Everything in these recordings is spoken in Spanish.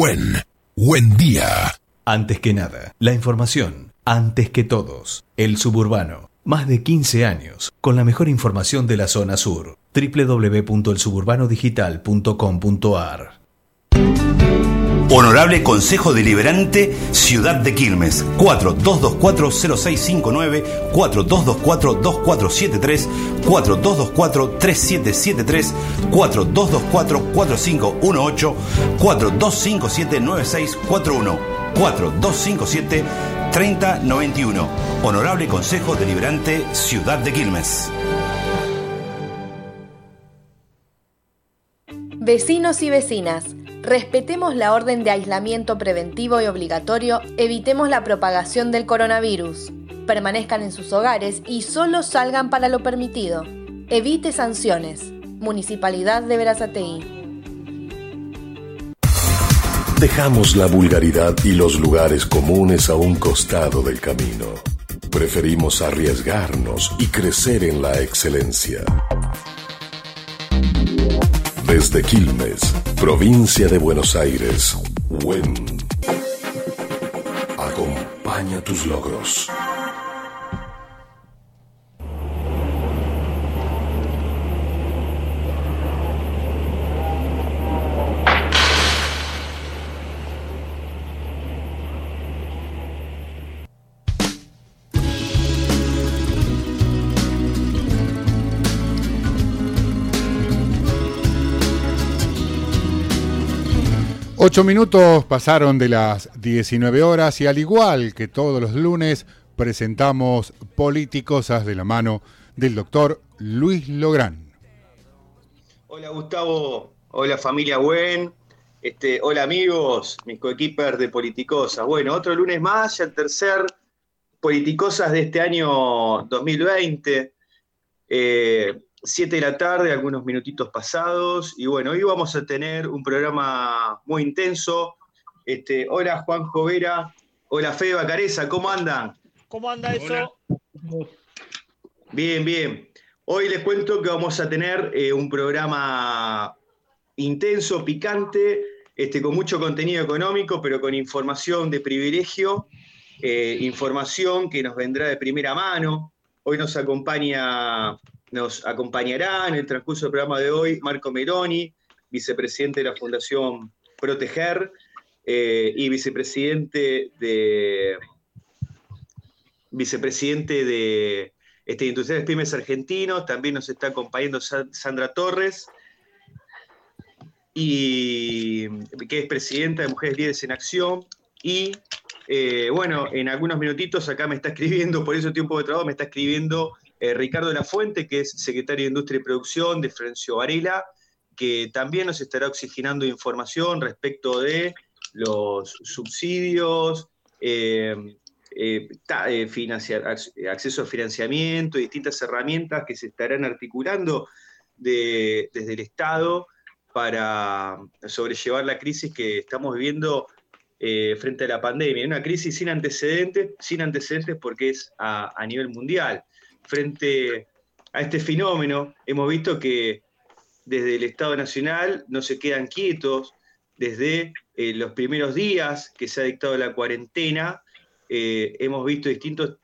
Buen, buen día. Antes que nada, la información. Antes que todos. El Suburbano. Más de 15 años, con la mejor información de la zona sur. www.elsuburbanodigital.com.ar Honorable Consejo Deliberante, Ciudad de Quilmes. 4224-0659, 4224-2473, 4224-3773, 4224-4518, 4257-9641, 4257-3091. Honorable Consejo Deliberante, Ciudad de Quilmes. Vecinos y vecinas, respetemos la orden de aislamiento preventivo y obligatorio, evitemos la propagación del coronavirus, permanezcan en sus hogares y solo salgan para lo permitido. Evite sanciones. Municipalidad de Verazategui. Dejamos la vulgaridad y los lugares comunes a un costado del camino. Preferimos arriesgarnos y crecer en la excelencia. Desde Quilmes, provincia de Buenos Aires, WEN. Acompaña tus logros. Ocho minutos pasaron de las 19 horas y al igual que todos los lunes presentamos Políticosas de la mano del doctor Luis Lográn. Hola Gustavo, hola familia Buen, este, hola amigos, mis coequipers de Politicosas. Bueno, otro lunes más, ya el tercer Politicosas de este año 2020. Eh, 7 de la tarde, algunos minutitos pasados. Y bueno, hoy vamos a tener un programa muy intenso. Este, hola Juanjo Vera, hola Fede Bacareza, ¿cómo andan? ¿Cómo anda eso? Bien, bien. Hoy les cuento que vamos a tener eh, un programa intenso, picante, este, con mucho contenido económico, pero con información de privilegio, eh, información que nos vendrá de primera mano. Hoy nos acompaña nos acompañará en el transcurso del programa de hoy Marco Meroni, vicepresidente de la Fundación Proteger eh, y vicepresidente de vicepresidente de este, Industriales Pymes Argentinos. También nos está acompañando Sandra Torres, y, que es presidenta de Mujeres Líderes en Acción. Y eh, bueno, en algunos minutitos acá me está escribiendo, por eso tiempo de trabajo, me está escribiendo eh, Ricardo La Fuente, que es secretario de Industria y Producción de Florencio Varela, que también nos estará oxigenando información respecto de los subsidios, eh, eh, acceso a financiamiento distintas herramientas que se estarán articulando desde el Estado para sobrellevar la crisis que estamos viviendo frente a la pandemia. Una crisis sin antecedentes, sin antecedentes porque es a nivel mundial frente a este fenómeno, hemos visto que desde el Estado Nacional no se quedan quietos, desde eh, los primeros días que se ha dictado la cuarentena, eh, hemos visto distintas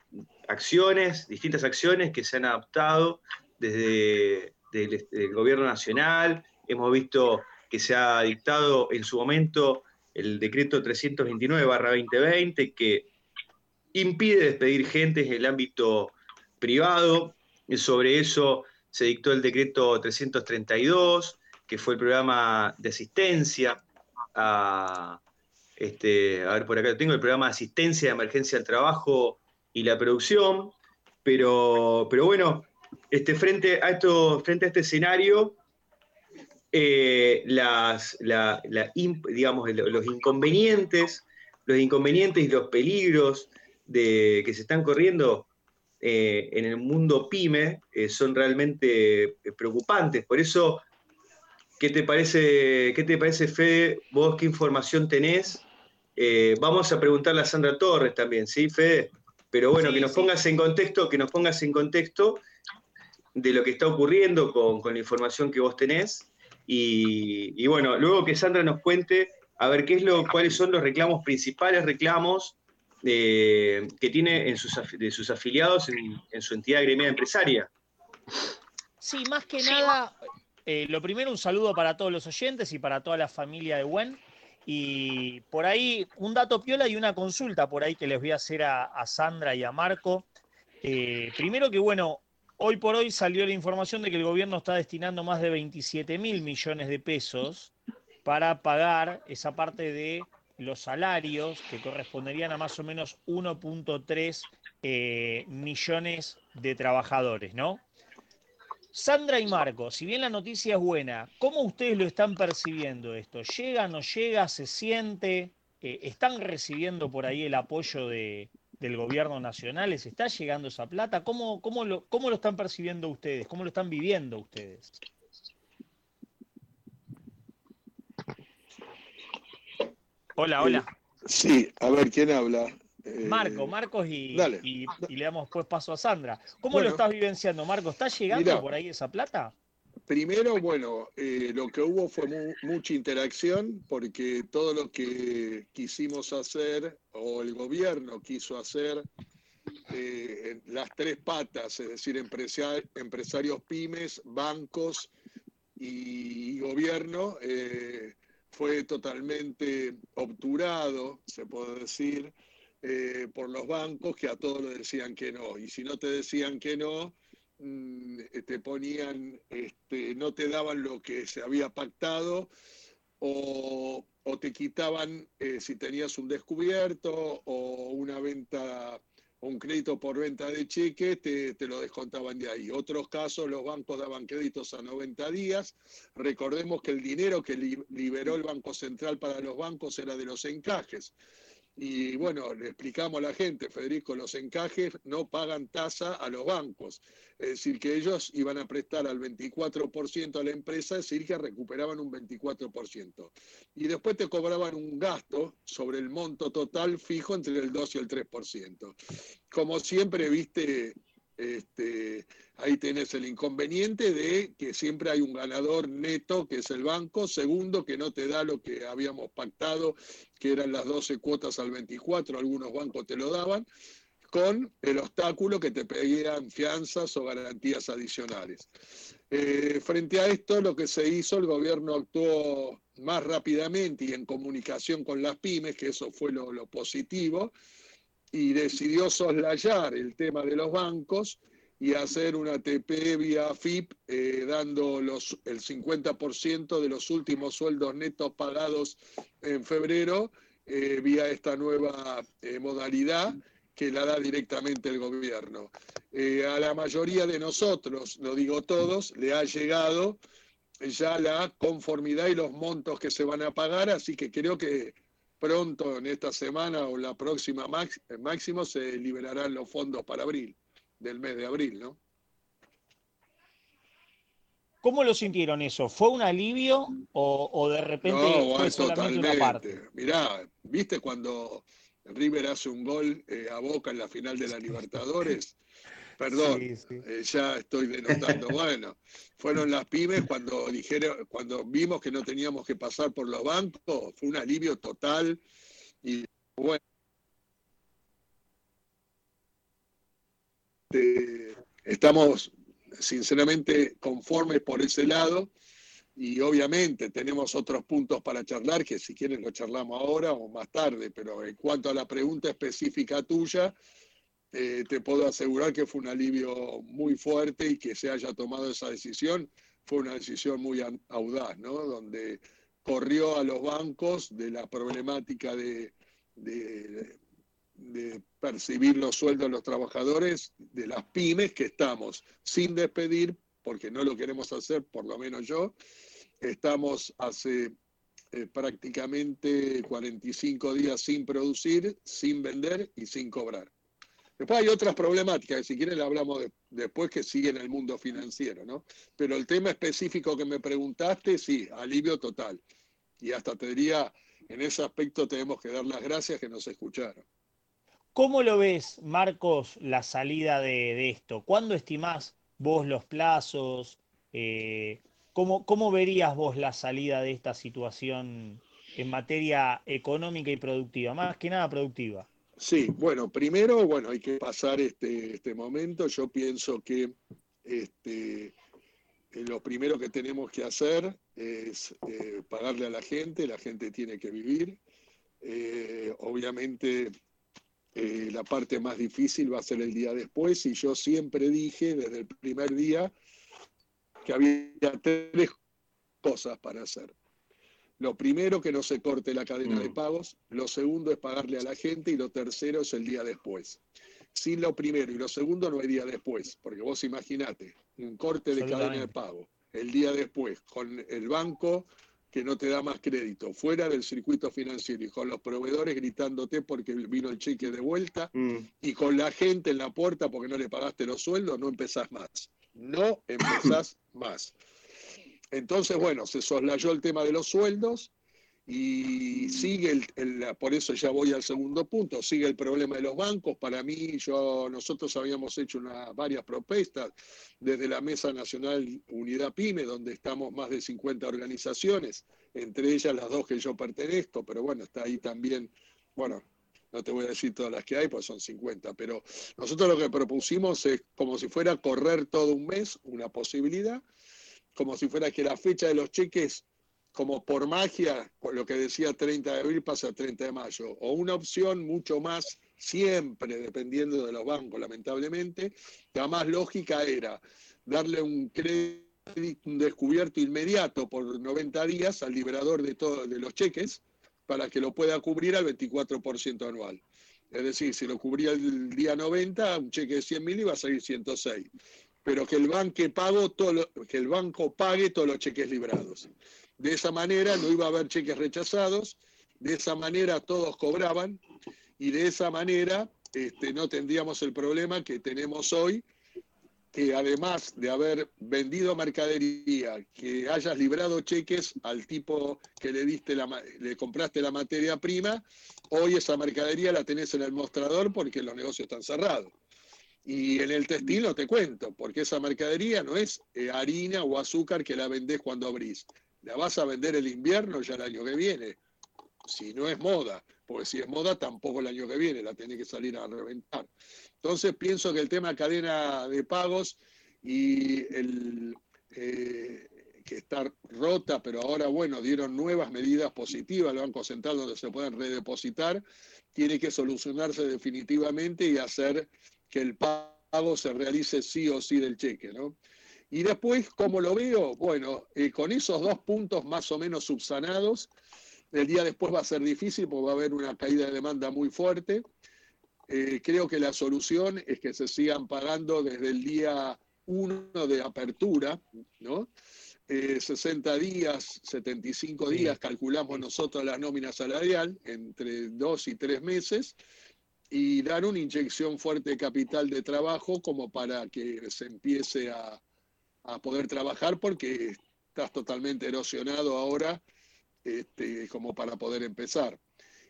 acciones, distintas acciones que se han adaptado desde el gobierno nacional, hemos visto que se ha dictado en su momento el decreto 329-2020 que impide despedir gente en el ámbito privado. Sobre eso se dictó el decreto 332, que fue el programa de asistencia a, este, a ver, por acá tengo el programa de asistencia de emergencia al trabajo y la producción, pero, pero bueno, este, frente, a esto, frente a este escenario, eh, las, digamos, los inconvenientes, los inconvenientes y los peligros de, que se están corriendo eh, en el mundo pyme eh, son realmente eh, preocupantes. Por eso, ¿qué te parece, qué te parece Fede? ¿Vos qué información tenés? vamos a preguntarle a Sandra Torres también, ¿sí, Fede? Pero bueno, que nos pongas en contexto, que nos pongas en contexto de lo que está ocurriendo con, la información que vos tenés. Y, bueno, luego que Sandra nos cuente a ver qué es lo, cuáles son los reclamos, principales reclamos que tiene en sus, de sus afiliados en, su entidad gremial empresaria. Sí, más que nada, eh, lo primero un saludo para todos los oyentes y para toda la familia de WEN. Y por ahí un dato piola y una consulta por ahí que les voy a hacer a, Sandra y a Marco. Eh, primero que bueno, hoy por hoy salió la información de que el gobierno está destinando más de 27 mil millones de pesos para pagar esa parte de los salarios que corresponderían a más o menos 1.3 eh, millones de trabajadores, ¿no? Sandra y Marco, si bien la noticia es buena, ¿cómo ustedes lo están percibiendo esto? ¿Llega, no llega, se siente? Eh, ¿Están recibiendo por ahí el apoyo de, del gobierno nacional? ¿Les está llegando esa plata? ¿Cómo, cómo, ¿Cómo lo están percibiendo ustedes? ¿Cómo lo están viviendo ustedes? Hola, hola. Sí, a ver, ¿quién habla? Eh, Marco, Marcos y, y, le damos pues paso a Sandra. ¿Cómo lo estás vivenciando, Marco? ¿Está llegando por ahí esa plata? Primero, bueno, eh, lo que hubo fue mucha interacción porque todo lo que quisimos hacer o el gobierno quiso hacer, eh, las tres patas, es decir, empresarios pymes, bancos y, gobierno, fue totalmente obturado, se puede decir, eh, por los bancos que a todos le decían que no. Y si no te decían que no, mm, te ponían, este, no te daban lo que se había pactado o, te quitaban eh, si tenías un descubierto o una venta un crédito por venta de cheque, te, lo descontaban de ahí. Otros casos, los bancos daban créditos a 90 días. Recordemos que el dinero que liberó el Banco Central para los bancos era de los encajes. Y bueno, le explicamos a la gente, Federico, los encajes no pagan tasa a los bancos. Es decir, que ellos iban a prestar al 24% a la empresa, es decir, que recuperaban un 24%. Y después te cobraban un gasto sobre el monto total fijo entre el 2 y el 3%. Como siempre, viste, este, ahí tenés el inconveniente de que siempre hay un ganador neto, que es el banco. Segundo, que no te da lo que habíamos pactado, que eran las 12 cuotas al 24, algunos bancos te lo daban, con el obstáculo que te pedían fianzas o garantías adicionales. Eh, frente a esto, lo que se hizo, el gobierno actuó más rápidamente y en comunicación con las pymes, que eso fue lo positivo y decidió soslayar el tema de los bancos y hacer una TP vía FIP, eh, dando los, el 50% de los últimos sueldos netos pagados en febrero eh, vía esta nueva eh, modalidad que la da directamente el gobierno. a la mayoría de nosotros, lo digo todos, le ha llegado ya la conformidad y los montos que se van a pagar, así que creo que pronto en esta semana o la próxima máximo se liberarán los fondos para abril, del mes de abril, ¿no? ¿Cómo lo sintieron eso? ¿Fue un alivio o, de repente fue solamente una parte? Mirá, ¿viste cuando River hace un gol eh, a Boca en la final de la Libertadores? Perdón, eh, ya estoy denotando. bueno, fueron las pymes cuando dijeron, cuando vimos que no teníamos que pasar por los bancos, fue un alivio total y bueno. estamos sinceramente conformes por ese lado y obviamente tenemos otros puntos para charlar que si quieren lo charlamos ahora o más tarde, pero en cuanto a la pregunta específica tuya, eh, te puedo asegurar que fue un alivio muy fuerte y que se haya tomado esa decisión fue una decisión muy audaz, ¿no? Donde corrió a los bancos de la problemática de, percibir los sueldos de los trabajadores de las pymes que estamos sin despedir, porque no lo queremos hacer, por lo menos yo. Estamos hace eh, prácticamente 45 días sin producir, sin vender y sin cobrar. Después hay otras problemáticas, que si quieren hablamos después que sigue en el mundo financiero, ¿no? Pero el tema específico que me preguntaste, sí, alivio total. Y hasta te diría, en ese aspecto tenemos que dar las gracias que nos escucharon. ¿Cómo lo ves, Marcos, la salida de, esto? ¿Cuándo estimás vos los plazos? Eh, ¿cómo, ¿Cómo verías vos la salida de esta situación en materia económica y productiva, más que nada productiva. Sí, bueno, primero, bueno, hay que pasar este, este momento. Yo pienso que este, eh, lo primero que tenemos que hacer es eh, pagarle a la gente, la gente tiene que vivir. Eh, obviamente la parte más difícil va a ser el día después y yo siempre dije desde el primer día que había tres cosas para hacer. Lo primero, que no se corte la cadena de mm. pagos. Lo segundo es pagarle a la gente. Y lo tercero es el día después. Sin lo primero y lo segundo no hay día después. Porque vos imaginate, un corte de cadena de pago el día después con el banco que no te da más crédito, fuera del circuito financiero y con los proveedores gritándote porque vino el cheque de vuelta mm. y con la gente en la puerta porque no le pagaste los sueldos, no empezás más. No empezás más. Entonces, bueno, se soslayó el tema de los sueldos y sigue el, por eso ya voy al segundo punto, sigue el problema de los bancos. Para mí, yo, nosotros habíamos hecho varias propuestas desde la Mesa Nacional Unidad PYME, donde estamos más de 50 organizaciones, entre ellas las dos que yo pertenezco, pero bueno, está ahí también, bueno, no te voy a decir todas las que hay, pues son 50, pero nosotros lo que propusimos es como si fuera correr todo un mes, una posibilidad, como si fuera que la fecha de los cheques, como por magia, lo que decía 30 de abril pasa a 30 de mayo, o una opción mucho más siempre, dependiendo de los bancos, lamentablemente, la más lógica era darle un crédito descubierto inmediato por 90 días al liberador de, todo, de los cheques para que lo pueda cubrir al 24% anual. Es decir, si lo cubría el día 90, un cheque de 100 mil iba a salir 106 pero que el, banco pague todos los cheques librados. De esa manera no iba a haber cheques rechazados, de esa manera todos cobraban y de esa manera este, no tendríamos el problema que tenemos hoy, que además de haber vendido mercadería, que hayas librado cheques al tipo que le diste la, le compraste la materia prima, hoy esa mercadería la tenés en el mostrador porque los negocios están cerrados. Y en el textil te cuento, porque esa mercadería no es eh, harina o azúcar que la vendés cuando abrís. La vas a vender el invierno ya el año que viene. Si no es moda, porque si es moda tampoco el año que viene, la tiene que salir a reventar. Entonces pienso que el tema cadena de pagos y el eh, que está rota, pero ahora bueno, dieron nuevas medidas positivas al Banco Central donde se pueden redepositar, tiene que solucionarse definitivamente y hacer que el pago se realice sí o sí del cheque, ¿no? Y después, ¿cómo lo veo? Bueno, eh, con esos dos puntos más o menos subsanados, el día después va a ser difícil porque va a haber una caída de demanda muy fuerte. Eh, creo que la solución es que se sigan pagando desde el día 1 de apertura, ¿no? 60 eh, días, 75 días, calculamos nosotros la nómina salarial, entre dos y tres meses, y dar una inyección fuerte de capital de trabajo como para que se empiece a, poder trabajar porque estás totalmente erosionado ahora este, como para poder empezar.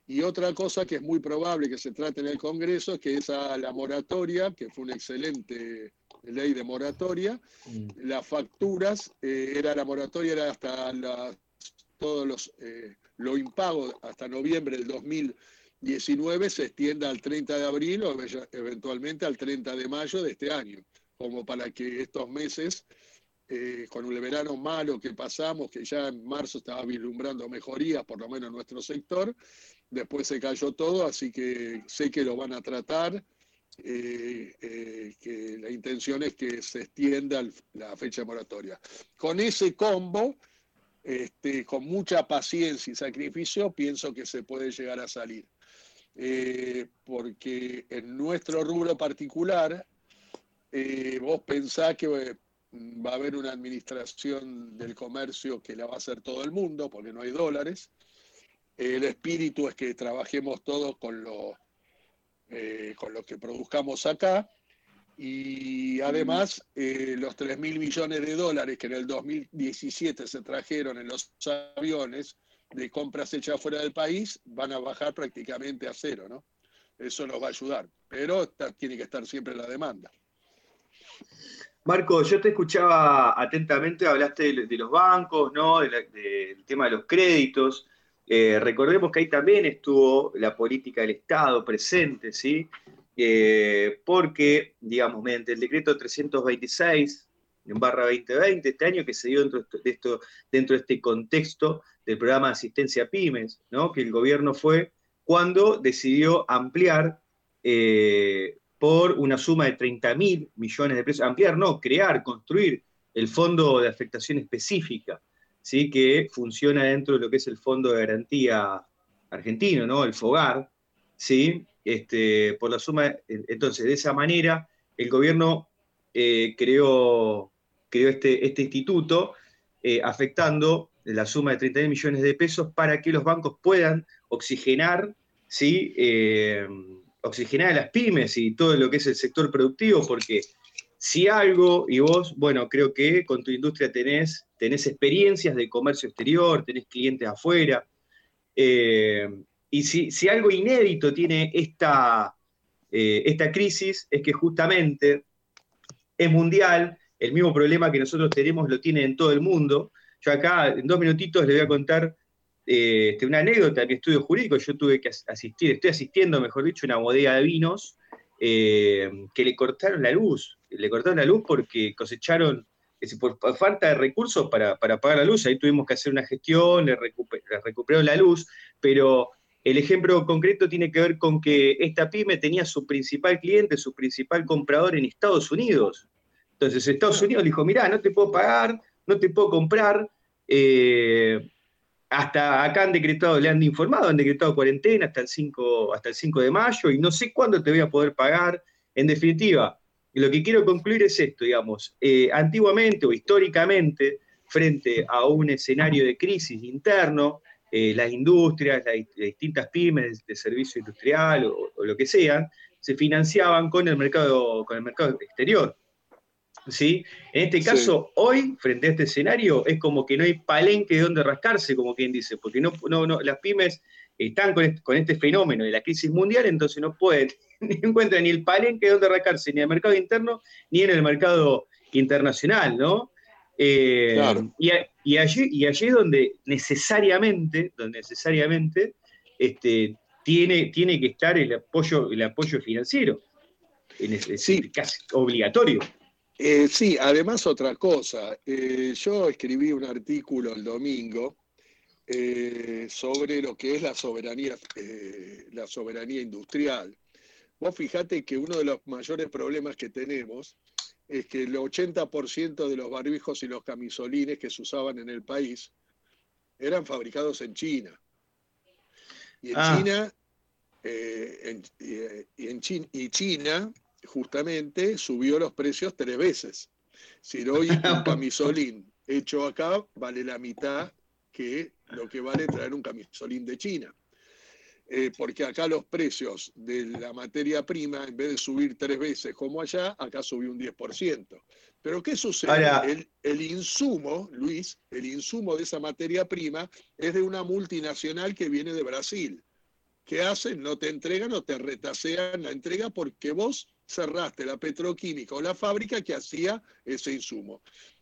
Y otra cosa que es muy probable que se trate en el Congreso es que esa la moratoria, que fue una excelente ley de moratoria, mm. las facturas, eh, era la moratoria era hasta todos los eh, lo impago hasta noviembre del 2000 19 se extienda al 30 de abril o eventualmente al 30 de mayo de este año, como para que estos meses, eh, con el verano malo que pasamos, que ya en marzo estaba vislumbrando mejorías, por lo menos en nuestro sector, después se cayó todo, así que sé que lo van a tratar. Eh, eh, que la intención es que se extienda la fecha moratoria. Con ese combo, este, con mucha paciencia y sacrificio, pienso que se puede llegar a salir. Eh, porque en nuestro rubro particular, eh, vos pensás que eh, va a haber una administración del comercio que la va a hacer todo el mundo, porque no hay dólares. El espíritu es que trabajemos todos con lo, con lo que produzcamos acá. Y además, los 3 mil millones de dólares que en el 2017 se trajeron en los aviones, de compras hechas fuera del país van a bajar prácticamente a cero, ¿no? Eso nos va a ayudar, pero tiene que estar siempre la demanda. Marco, yo te escuchaba atentamente, hablaste de, los bancos, ¿no? del tema de los créditos. Eh, recordemos que ahí también estuvo la política del Estado presente, ¿sí? Eh, porque, digamos, mediante el decreto 326 en barra 2020, este año que se dio dentro de, esto, dentro de este contexto del programa de asistencia a pymes, ¿no? que el gobierno fue cuando decidió ampliar eh, por una suma de 30 mil millones de pesos, ampliar, no, crear, construir el fondo de afectación específica, ¿sí? que funciona dentro de lo que es el Fondo de Garantía Argentino, ¿no? el FOGAR, ¿sí? este, por la suma, entonces de esa manera el gobierno eh, creó, creó este, este instituto eh, afectando la suma de 30 mil millones de pesos para que los bancos puedan oxigenar, ¿sí? Eh, oxigenar a las pymes y todo lo que es el sector productivo, porque si algo, y vos, bueno, creo que con tu industria tenés, tenés experiencias de comercio exterior, tenés clientes afuera, eh, y si, algo inédito tiene esta, eh, esta crisis es que justamente es mundial, el mismo problema que nosotros tenemos lo tiene en todo el mundo. Yo acá en dos minutitos le voy a contar eh, este, una anécdota de mi estudio jurídico. Yo tuve que asistir, estoy asistiendo, mejor dicho, una bodega de vinos que le cortaron la luz le cortaron la luz porque cosecharon, por, falta de recursos para, pagar la luz, ahí tuvimos que hacer una gestión, le, recuperaron la luz, pero el ejemplo concreto tiene que ver con que esta pyme tenía su principal cliente, su principal comprador en Estados Unidos. Entonces Estados Unidos dijo, mirá, no te puedo pagar, no te puedo comprar, eh, hasta acá han decretado, le han informado, han decretado cuarentena hasta el 5, hasta el 5 de mayo y no sé cuándo te voy a poder pagar. En definitiva, lo que quiero concluir es esto, digamos, eh, antiguamente o históricamente, frente a un escenario de crisis interno, eh, las industrias, las, distintas pymes de servicio industrial o, lo que sean, se financiaban con el mercado, con el mercado exterior. ¿Sí? En este caso, hoy, frente a este escenario, es como que no hay palenque de donde rascarse, como quien dice, porque no, no, no, las pymes están con este, con este fenómeno de la crisis mundial, entonces no pueden ni encuentran ni el palenque donde arrancarse, ni en el mercado interno, ni en el mercado internacional, ¿no? Eh, y, allí, y allí es donde necesariamente, donde necesariamente este, tiene, tiene que estar el apoyo, el apoyo financiero. Es, sí. casi obligatorio. Eh, sí, además otra cosa. Eh, yo escribí un artículo el domingo sobre lo que es la soberanía, la soberanía industrial. Vos fijate que uno de los mayores problemas que tenemos es que el 80% de los barbijos y los camisolines que se usaban en el país eran fabricados en China. Y en ah. China, eh, y, en China, y China justamente subió los precios tres veces. Si hoy un camisolín hecho acá vale la mitad que lo que vale traer un camisolín de China. Eh, porque acá los precios de la materia prima, en vez de subir tres veces como allá, acá subió un 10%. Pero ¿qué sucede? el, insumo, Luis, el insumo de esa materia prima es de una multinacional que viene de Brasil. ¿Qué hacen? No te entregan o te retasean la entrega porque vos cerraste la petroquímica o la fábrica que hacía ese insumo.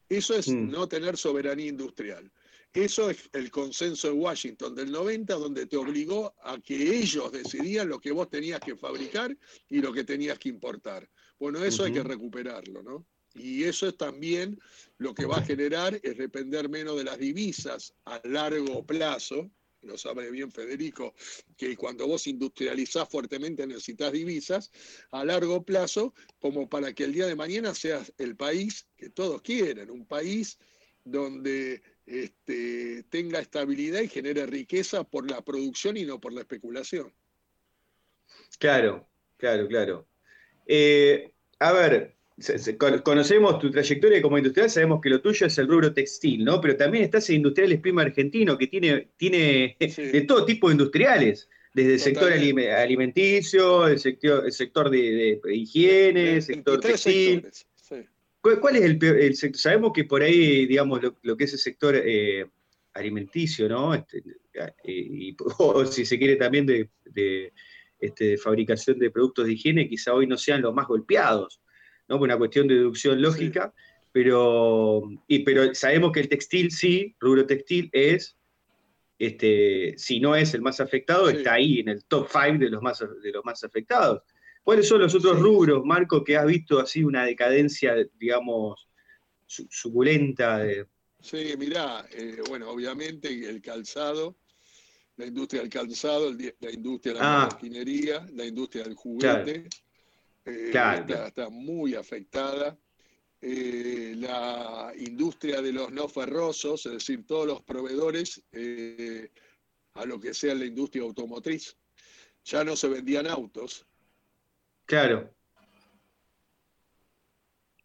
Eso es mm. no tener soberanía industrial. Eso es el consenso de Washington del 90, donde te obligó a que ellos decidían lo que vos tenías que fabricar y lo que tenías que importar. Bueno, eso hay que recuperarlo, ¿no? Y eso es también lo que va a generar es depender menos de las divisas a largo plazo. Lo sabe bien Federico, que cuando vos industrializás fuertemente necesitas divisas a largo plazo, como para que el día de mañana seas el país que todos quieren, un país donde este, tenga estabilidad y genere riqueza por la producción y no por la especulación. Claro, claro, claro. Eh, a ver, conocemos tu trayectoria como industrial, sabemos que lo tuyo es el rubro textil, ¿no? Pero también estás en Industriales Prima Argentino, que tiene, tiene de todo tipo de industriales, desde el sector alimenticio, el sector, el sector de, higiene, el sector textil. ¿Cuál, es el peor? sector? Sabemos que por ahí, digamos, lo, que es el sector eh, alimenticio, ¿no? Este, y, o si se quiere también de, este, fabricación de productos de higiene, quizá hoy no sean los más golpeados, ¿no? Por una cuestión de deducción lógica, pero, y, pero sabemos que el textil sí, rubro textil es este, si no es el más afectado, está ahí en el top 5 de los más, de los más afectados. ¿Cuáles son los otros rubros, Marco, que has visto así una decadencia, digamos, suculenta? De... Sí, mirá, eh, bueno, obviamente el calzado, la industria del calzado, la industria de la ah. la industria del juguete, eh, Está, muy afectada. Eh, la industria de los no ferrosos, es decir, todos los proveedores a lo que sea la industria automotriz. Ya no se vendían autos, Claro.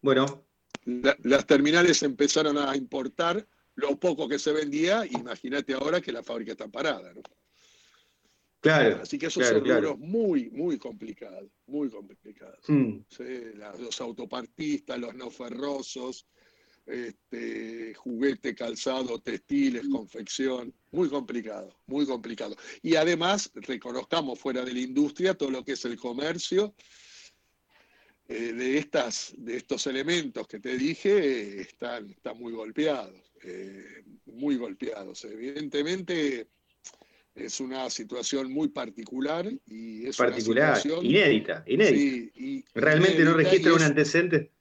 Bueno. las terminales empezaron a importar lo poco que se vendía, imagínate ahora que la fábrica está parada, ¿no? Claro. Así que esos son muy, muy complicados, muy complicados. Hmm. los autopartistas, los no ferrosos, este, juguete, calzado, textiles, confección, muy complicado, muy complicado. Y además, reconozcamos fuera de la industria todo lo que es el comercio, eh, de, estas, de estos elementos que te dije, están, están muy golpeados, eh, muy golpeados. Evidentemente es una situación muy particular y es particular, inédita, inédita. y, Realmente no registra un antecedente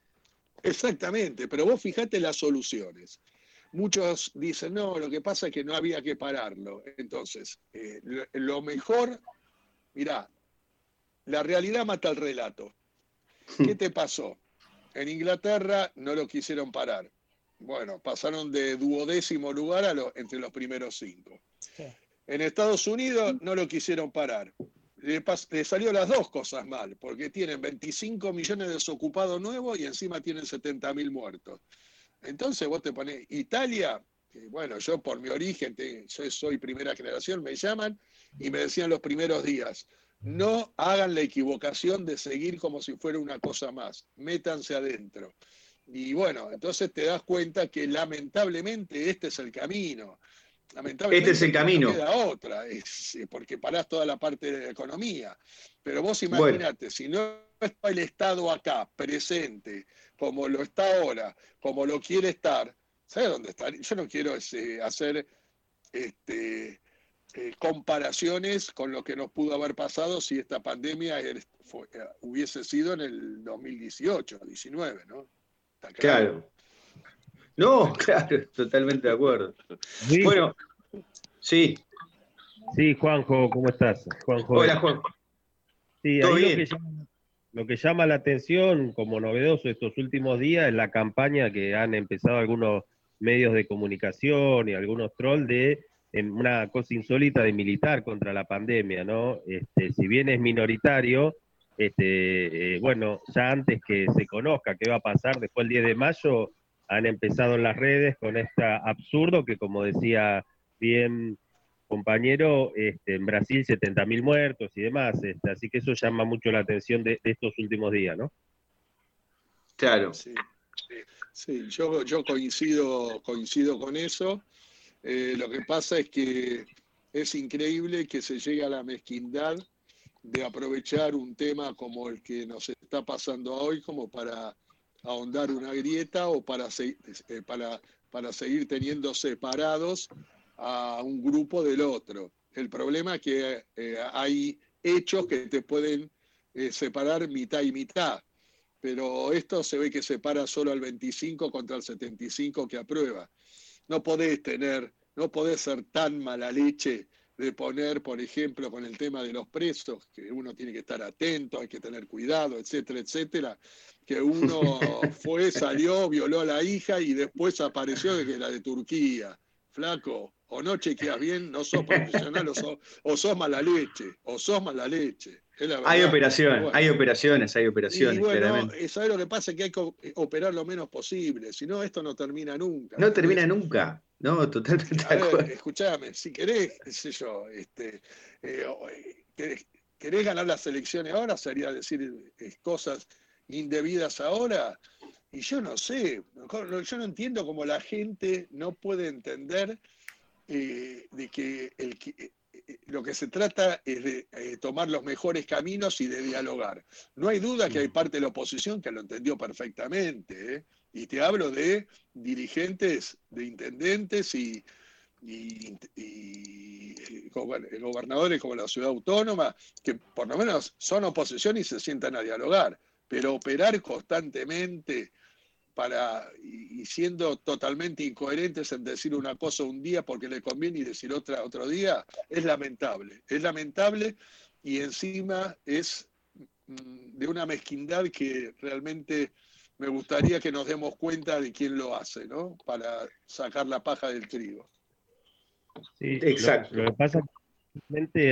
Exactamente, pero vos fijate las soluciones. Muchos dicen, no, lo que pasa es que no había que pararlo. Entonces, eh, lo, mejor, mirá, la realidad mata el relato. ¿Qué te pasó? En Inglaterra no lo quisieron parar. Bueno, pasaron de duodécimo lugar a entre los primeros cinco. En Estados Unidos no lo quisieron parar le, salió las dos cosas mal, porque tienen 25 millones de desocupados nuevos y encima tienen 70 mil muertos. Entonces vos te pones, Italia, bueno, yo por mi origen, yo soy primera generación, me llaman y me decían los primeros días, no hagan la equivocación de seguir como si fuera una cosa más, métanse adentro. Y bueno, entonces te das cuenta que lamentablemente este es el camino este es el camino. No queda otra, es, eh, porque parás toda la parte de la economía. Pero vos imaginate, si no está el Estado acá, presente, como lo está ahora, como lo quiere estar, ¿sabes dónde está? Yo no quiero este, hacer este, eh, comparaciones con lo que nos pudo haber pasado si esta pandemia eh, hubiese sido en el 2018, 19, ¿no? claro. No, claro, totalmente de acuerdo. Bueno, sí. Sí, Juanjo, ¿cómo estás? Juanjo. Hola, Juan. Sí, Lo, que llama, lo que llama la atención como novedoso estos últimos días es la campaña que han empezado algunos medios de comunicación y algunos trolls de en una cosa insólita de militar contra la pandemia, ¿no? Este, si bien es minoritario, este, eh, bueno, ya antes que se conozca qué va a pasar después del 10 de mayo, han empezado en las redes con este absurdo que, como decía bien compañero, este, en Brasil 70.000 muertos y demás, este, así que eso llama mucho la atención de, estos últimos días, ¿no? Claro. Sí, sí, yo, yo coincido, coincido con eso. Eh, lo que pasa es que es increíble que se llegue a la mezquindad de aprovechar un tema como el que nos está pasando hoy como para ahondar una grieta o para, eh, para, para seguir teniendo separados a un grupo del otro. El problema es que eh, hay hechos que te pueden eh, separar mitad y mitad, pero esto se ve que separa solo al 25 contra el 75 que aprueba. No podés tener, no podés ser tan mala leche de poner, por ejemplo, con el tema de los presos, que uno tiene que estar atento, hay que tener cuidado, etcétera, etcétera, que uno fue, salió, violó a la hija y después apareció de que la de Turquía. Flaco, o no chequeas bien, no sos profesional o sos, mala leche, o sos mala leche. hay operaciones, hay operaciones, hay operaciones. Y bueno, ¿sabes lo que pasa? Que hay que operar lo menos posible, si no, esto no termina nunca. No termina nunca, no, totalmente. A ver, escuchame, si querés, qué sé yo, este, eh, querés, querés, ganar las elecciones ahora, sería decir eh, cosas indebidas ahora. Y yo no sé, yo no entiendo cómo la gente no puede entender eh, de que, el, eh, eh, lo que se trata es de tomar los mejores caminos y de dialogar. No hay duda que hay parte de la oposición que lo entendió perfectamente. Y te hablo de dirigentes, de intendentes y, y, gobernadores como la ciudad autónoma, que por lo menos son oposición y se sientan a dialogar, pero operar constantemente para, y, siendo totalmente incoherentes en decir una cosa un día porque le conviene y decir otra otro día, es lamentable. Es lamentable y encima es mm, de una mezquindad que realmente me gustaría que nos demos cuenta de quién lo hace, ¿no? Para sacar la paja del trigo. Sí, exacto. Lo, que pasa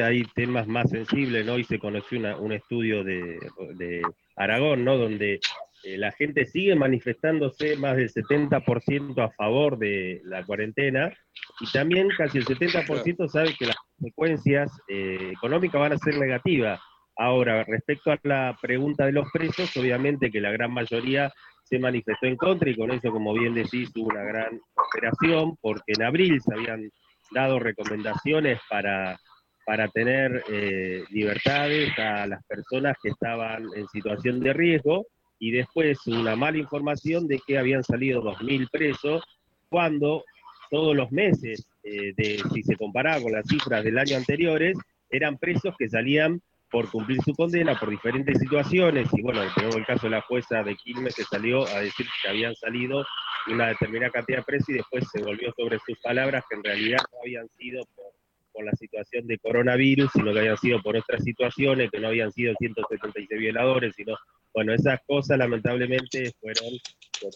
hay temas más sensibles, ¿no? Hoy se conoció un estudio de, de, Aragón, ¿no? Donde eh, la gente sigue manifestándose más del 70% a favor de la cuarentena y también casi el 70% sabe que las consecuencias eh, económicas van a ser negativas. Ahora, respecto a la pregunta de los presos, obviamente que la gran mayoría se manifestó en contra y con eso, como bien decís, hubo una gran operación porque en abril se habían dado recomendaciones para, para tener eh, libertades a las personas que estaban en situación de riesgo y después una mala información de que habían salido 2.000 presos cuando todos los meses, eh, de, si se comparaba con las cifras del año anteriores, eran presos que salían por cumplir su condena por diferentes situaciones. Y bueno, tenemos el caso de la jueza de Quilmes que salió a decir que habían salido una determinada cantidad de presos y después se volvió sobre sus palabras que en realidad no habían sido por, la situación de coronavirus, sino que habían sido por otras situaciones, que no habían sido 176 violadores, sino, bueno, esas cosas lamentablemente fueron por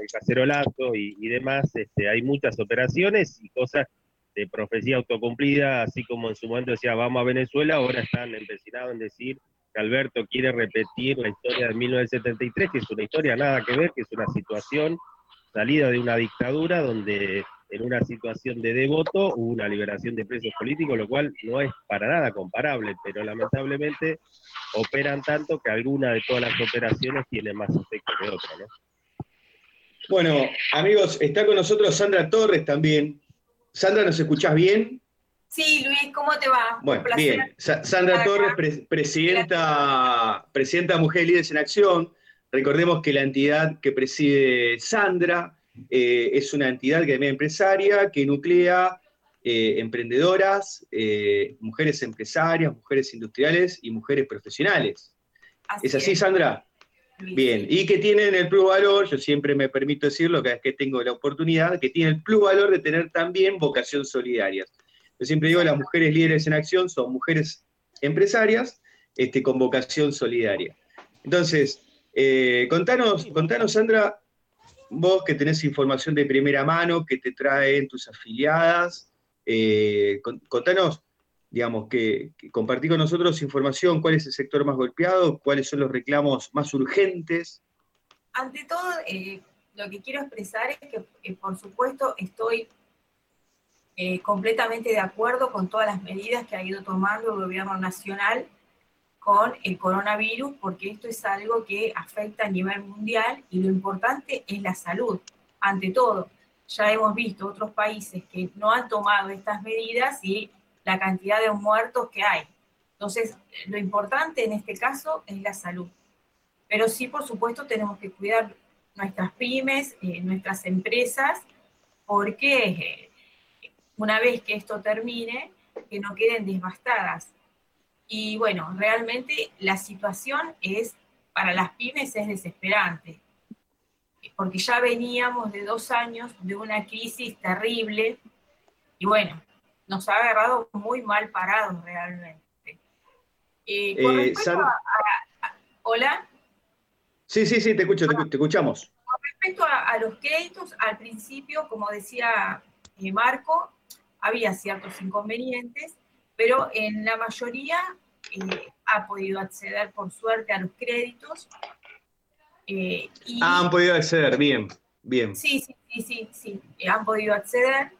el cacerolazo y, y demás. Este, hay muchas operaciones y cosas de profecía autocumplida, así como en su momento decía vamos a Venezuela, ahora están empecinados en decir que Alberto quiere repetir la historia de 1973, que es una historia nada que ver, que es una situación salida de una dictadura donde en una situación de devoto hubo una liberación de presos políticos, lo cual no es para nada comparable, pero lamentablemente operan tanto que alguna de todas las operaciones tiene más efecto que otra, ¿no? Bueno, amigos, está con nosotros Sandra Torres también, Sandra, ¿nos escuchás bien? Sí, Luis, ¿cómo te va? Bueno, bien. Sandra Torres, presidenta, presidenta Mujeres Líderes en Acción. Recordemos que la entidad que preside Sandra eh, es una entidad que es empresaria que nuclea eh, emprendedoras, eh, mujeres empresarias, mujeres industriales y mujeres profesionales. ¿Es así, Sandra? Bien, y que tienen el plus valor, yo siempre me permito decirlo cada vez que tengo la oportunidad, que tiene el plus valor de tener también vocación solidaria. Yo siempre digo, las mujeres líderes en acción son mujeres empresarias este, con vocación solidaria. Entonces, eh, contanos, contanos, Sandra, vos que tenés información de primera mano, que te traen tus afiliadas, eh, contanos digamos, que, compartir con nosotros información, cuál es el sector más golpeado, cuáles son los reclamos más urgentes. Ante todo, eh, lo que quiero expresar es que, eh, por supuesto, estoy completamente de acuerdo con todas las medidas que ha ido tomando el gobierno nacional con el coronavirus, porque esto es algo que afecta a nivel mundial y lo importante es la salud, ante todo. Ya hemos visto otros países que no han tomado estas medidas y la cantidad de muertos que hay. Entonces, lo importante en este caso es la salud. Pero sí, por supuesto, tenemos que cuidar nuestras pymes, eh, nuestras empresas, porque eh, una vez que esto termine, que no queden devastadas. Y bueno, realmente la situación es, para las pymes es desesperante, porque ya veníamos de dos años de una crisis terrible, y bueno, nos ha agarrado muy mal parados realmente. Eh, eh, ¿Hola? Sí, sí, sí, te escucho, te, escuchamos. Con respecto a, los créditos, al principio, como decía eh, Marco, había ciertos inconvenientes, pero en la mayoría ha podido acceder, por suerte, a los créditos. ah, han podido acceder, bien, bien. Sí, sí, sí, sí, sí, han podido acceder.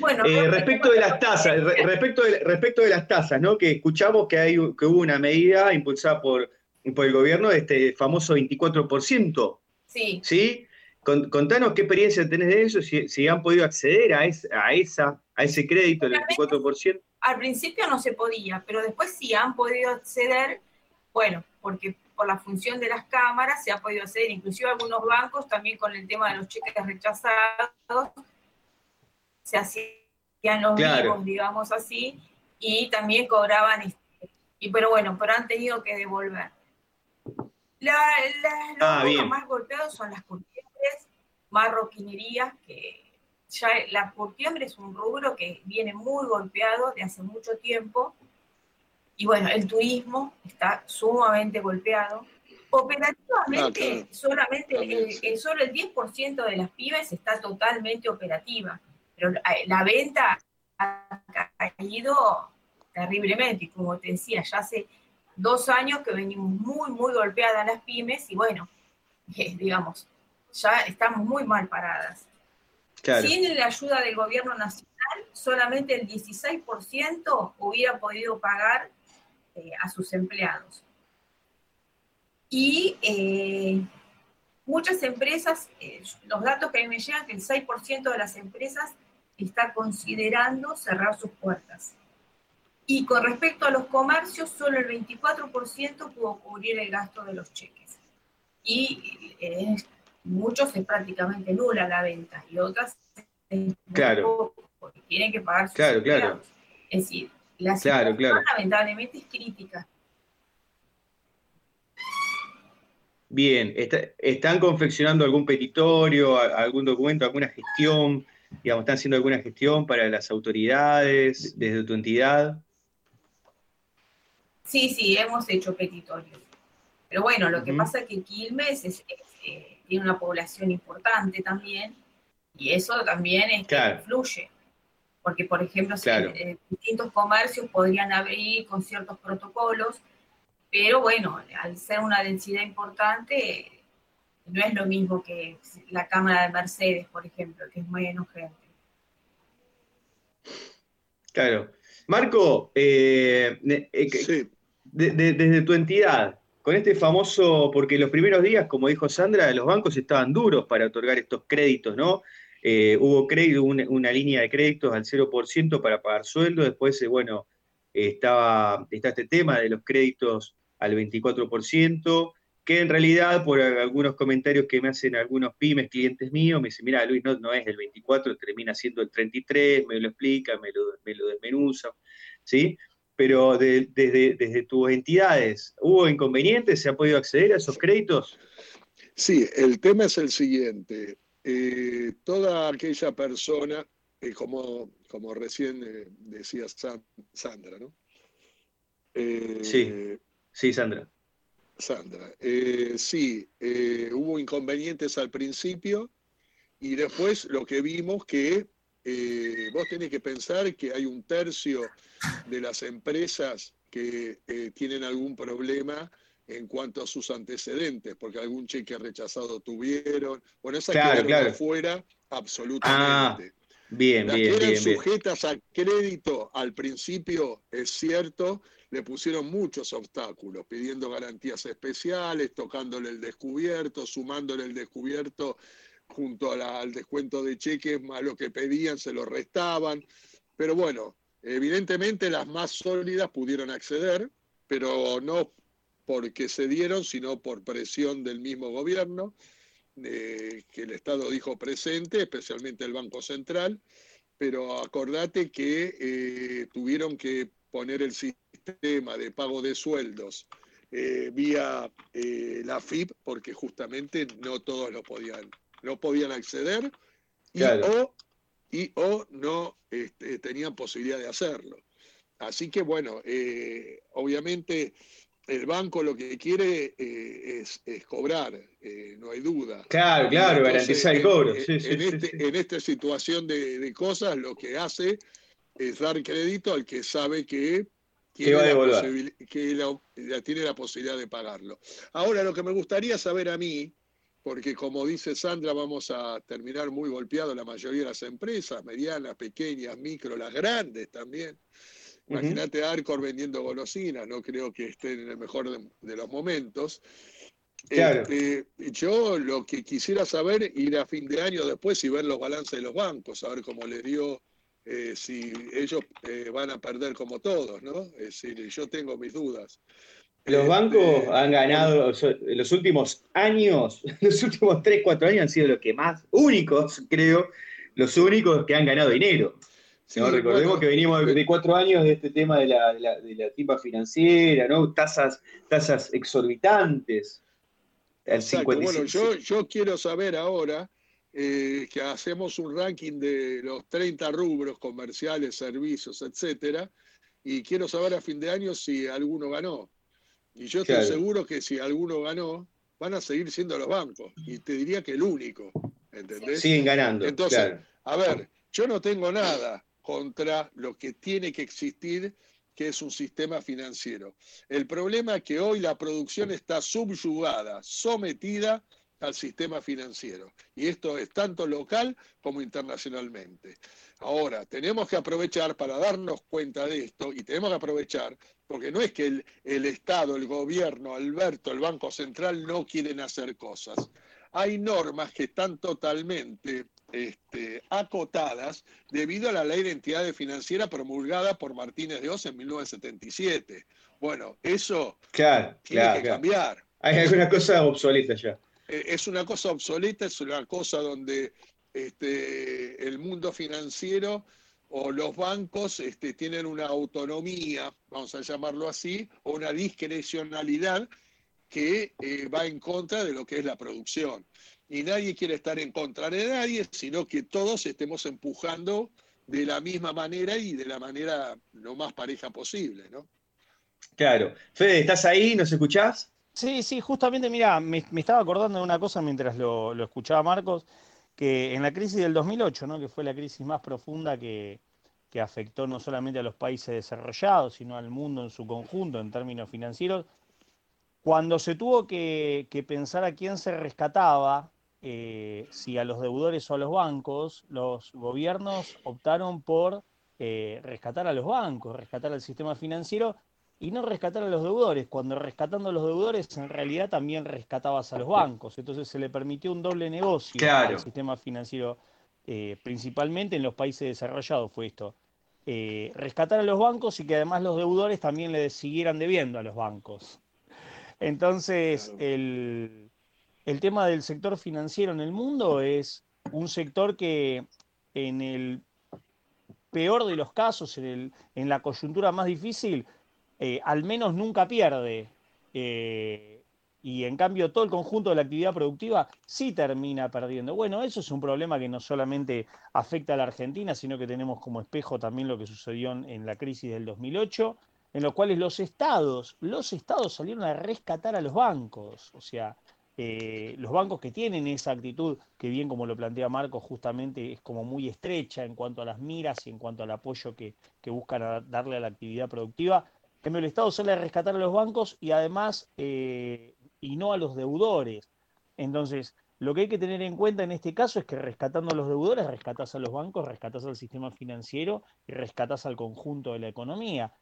Bueno, eh, respecto de las tasas, respecto de, respecto de las tasas, ¿no? Que escuchamos que hay que hubo una medida impulsada por, por el gobierno de este famoso 24%. Sí. ¿Sí? Contanos qué experiencia tenés de eso, si, han podido acceder a, a, esa, a ese crédito del 24%. Al principio no se podía, pero después sí han podido acceder, bueno, porque por la función de las cámaras se ha podido acceder, inclusive algunos bancos también con el tema de los cheques rechazados se hacían los vivos, digamos así, y también cobraban, este, y, pero bueno, pero han tenido que devolver. La, los ah, más golpeados son las curtiembres, marroquinerías, que ya la curtiembre es un rubro que viene muy golpeado de hace mucho tiempo. Y bueno, el turismo está sumamente golpeado. Operativamente, ah, solamente el, solo el 10% de las pymes está totalmente operativa, pero la, venta ha caído terriblemente, y como te decía, ya hace dos años que venimos muy, muy golpeadas las pymes. Y bueno, digamos, ya estamos muy mal paradas. Sin la ayuda del gobierno nacional, solamente el 16% hubiera podido pagar eh, a sus empleados. Y eh, muchas empresas, eh, los datos que a mí me llegan, que el 6% de las empresas está considerando cerrar sus puertas. Y con respecto a los comercios, solo el 24% pudo cubrir el gasto de los cheques. Y eh, muchos es prácticamente nula la venta y otras claro. porque tienen que pagar sus claro, claro. Es decir, la situación lamentablemente es crítica. Bien, ¿están confeccionando algún petitorio, algún documento, alguna gestión? Digamos, ¿están haciendo alguna gestión para las autoridades desde tu entidad? Sí, sí, hemos hecho petitorios. Pero bueno, lo que pasa es que Quilmes eh, tiene una población importante también y eso también influye. Porque, por ejemplo, eh, distintos comercios podrían abrir con ciertos protocolos, pero bueno, al ser una densidad importante, no es lo mismo que la Cámara de Mercedes, por ejemplo, que es menos gente. Claro. Marco, eh, sí desde tu entidad, con este famoso, porque los primeros días, como dijo Sandra, los bancos estaban duros para otorgar estos créditos, ¿no? Eh, hubo crédito, una, línea de créditos al 0% para pagar sueldo, después, eh, bueno, estaba, está este tema de los créditos al 24%, que en realidad, por algunos comentarios que me hacen algunos pymes, clientes míos, me dicen, mira, Luis, no, es el 24, termina siendo el 33, me lo explica, me lo, me lo desmenuza, ¿sí? Pero desde, desde tus entidades, ¿hubo inconvenientes? ¿Se ha podido acceder a esos créditos? Sí, el tema es el siguiente. Eh, toda aquella persona, eh, como, como recién eh, decía Sandra, ¿no? sí, sí, Sandra. Sandra, sí, hubo inconvenientes al principio y después lo que vimos que eh, vos tenés que pensar que hay un tercio de las empresas que eh, tienen algún problema en cuanto a sus antecedentes, porque algún cheque rechazado tuvieron. Bueno, esas claro, quedaron fuera absolutamente. Ah, bien, las bien, que eran sujetas a crédito al principio, es cierto, le pusieron muchos obstáculos, pidiendo garantías especiales, tocándole el descubierto, sumándole el descubierto junto al descuento de cheques, más lo que pedían se lo restaban. Pero bueno, evidentemente las más sólidas pudieron acceder, pero no porque se dieron, sino por presión del mismo gobierno, eh, que el Estado dijo presente, especialmente el Banco Central. Pero acordate que eh, tuvieron que poner el sistema de pago de sueldos eh, vía la FIP, porque justamente no todos lo podían no podían acceder y, o, y, o, no este, tenían posibilidad de hacerlo. Así que bueno, eh, obviamente el banco lo que quiere eh, es, cobrar, eh, no hay duda. Claro, claro, garantizar el cobro. En, este, en, esta situación de, cosas lo que hace es dar crédito al que sabe que tiene, la, que tiene la posibilidad de pagarlo. Ahora, lo que me gustaría saber a mí, porque como dice Sandra, vamos a terminar muy golpeados la mayoría de las empresas, medianas, pequeñas, micro, las grandes también. Imagínate a Arcor vendiendo golosinas, no creo que estén en el mejor de, los momentos. Este, yo lo que quisiera saber, ir a fin de año después y ver los balances de los bancos, a ver cómo les dio, eh, si ellos eh, van a perder como todos, ¿no? Es decir, yo tengo mis dudas. Los bancos han ganado los últimos años, los últimos 3, 4 años han sido los que más, únicos, creo, los únicos que han ganado dinero. recordemos que venimos de cuatro años de este tema de la, de la, timba financiera, ¿no? Tasas, tasas exorbitantes. Bueno, yo, yo quiero saber ahora eh, que hacemos un ranking de los 30 rubros comerciales, servicios, etcétera, y quiero saber a fin de año si alguno ganó. Y yo estoy seguro que si alguno ganó, van a seguir siendo los bancos. Y te diría que el único. ¿Entendés? Siguen ganando. Entonces, a ver, yo no tengo nada contra lo que tiene que existir, que es un sistema financiero. El problema es que hoy la producción está subyugada, sometida al sistema financiero. Y esto es tanto local como internacionalmente. Ahora, tenemos que aprovechar para darnos cuenta de esto y tenemos que aprovechar, porque no es que el, el Estado, el gobierno, Alberto, el Banco Central no quieren hacer cosas. Hay normas que están totalmente este, acotadas debido a la ley de entidades financieras promulgada por Martínez de Oz en 1977. Bueno, eso tiene que cambiar. Hay alguna cosa obsoleta ya. Eh, es una cosa obsoleta, es una cosa donde este, el mundo financiero o los bancos este, tienen una autonomía, vamos a llamarlo así, o una discrecionalidad que eh, va en contra de lo que es la producción. Y nadie quiere estar en contra de nadie, sino que todos estemos empujando de la misma manera y de la manera lo más pareja posible, ¿no? Claro. Fede, ¿estás ahí? ¿Nos escuchás? Sí, sí, justamente, mira, me, estaba acordando de una cosa mientras lo, escuchaba Marcos, que en la crisis del 2008, ¿no? que fue la crisis más profunda que, afectó no solamente a los países desarrollados, sino al mundo en su conjunto en términos financieros, cuando se tuvo que, pensar a quién se rescataba, eh, si a los deudores o a los bancos, los gobiernos optaron por eh, rescatar a los bancos, rescatar al sistema financiero y no rescatar a los deudores, cuando rescatando a los deudores en realidad también rescatabas a los bancos. Entonces se le permitió un doble negocio al sistema financiero, eh, principalmente en los países desarrollados fue esto. Eh, rescatar a los bancos y que además los deudores también le siguieran debiendo a los bancos. Entonces, el, el tema del sector financiero en el mundo es un sector que en el peor de los casos, en, el, en la coyuntura más difícil, eh, al menos nunca pierde. Eh, y en cambio todo el conjunto de la actividad productiva sí termina perdiendo. Bueno, eso es un problema que no solamente afecta a la Argentina, sino que tenemos como espejo también lo que sucedió en la crisis del 2008, en los cuales los estados, los estados salieron a rescatar a los bancos. O sea, eh, los bancos que tienen esa actitud, que bien como lo plantea Marco, justamente es como muy estrecha en cuanto a las miras y en cuanto al apoyo que, que buscan darle a la actividad productiva, el Estado sale a rescatar a los bancos y además, eh, y no a los deudores. Entonces, lo que hay que tener en cuenta en este caso es que rescatando a los deudores, rescatas a los bancos, rescatas al sistema financiero y rescatas al conjunto de la economía.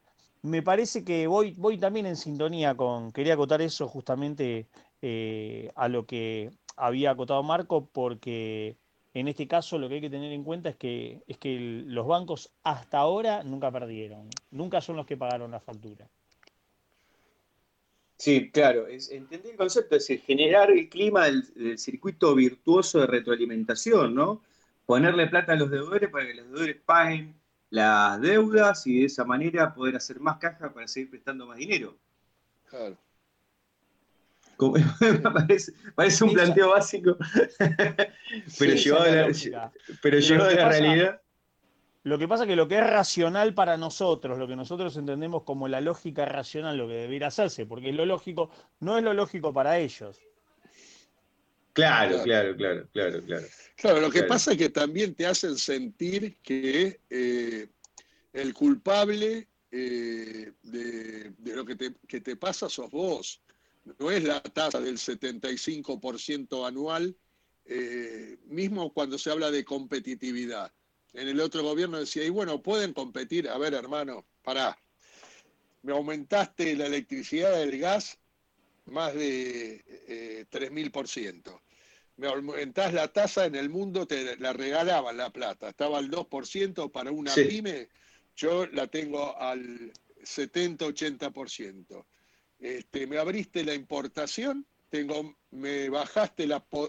Me parece que voy, voy también en sintonía con, quería acotar eso justamente eh, a lo que había acotado Marco, porque en este caso lo que hay que tener en cuenta es que, es que los bancos hasta ahora nunca perdieron, nunca son los que pagaron la factura. Sí, claro, es, entender el concepto, es decir, generar el clima del, circuito virtuoso de retroalimentación, ¿no? Ponerle plata a los deudores para que los deudores paguen las deudas y de esa manera poder hacer más caja para seguir prestando más dinero. Claro. parece, un planteo básico, pero llevado a la, pero la realidad. Lo que pasa es que lo que es racional para nosotros, lo que nosotros entendemos como la lógica racional, lo que debería hacerse, porque es lo lógico, no es lo lógico para ellos. Claro, claro, claro, claro, claro. Claro, lo que pasa es que también te hacen sentir que eh, el culpable eh, de, lo que te, que te pasa sos vos no es la tasa del 75% anual, eh, mismo cuando se habla de competitividad. En el otro gobierno decía, y bueno, pueden competir, a ver hermano, pará, me aumentaste la electricidad del gas más de eh, 3.000%. Me aumentás la tasa en el mundo, te la regalaban la plata, estaba al 2% para una pyme, yo la tengo al 70-80% este, me abriste la importación, tengo, me bajaste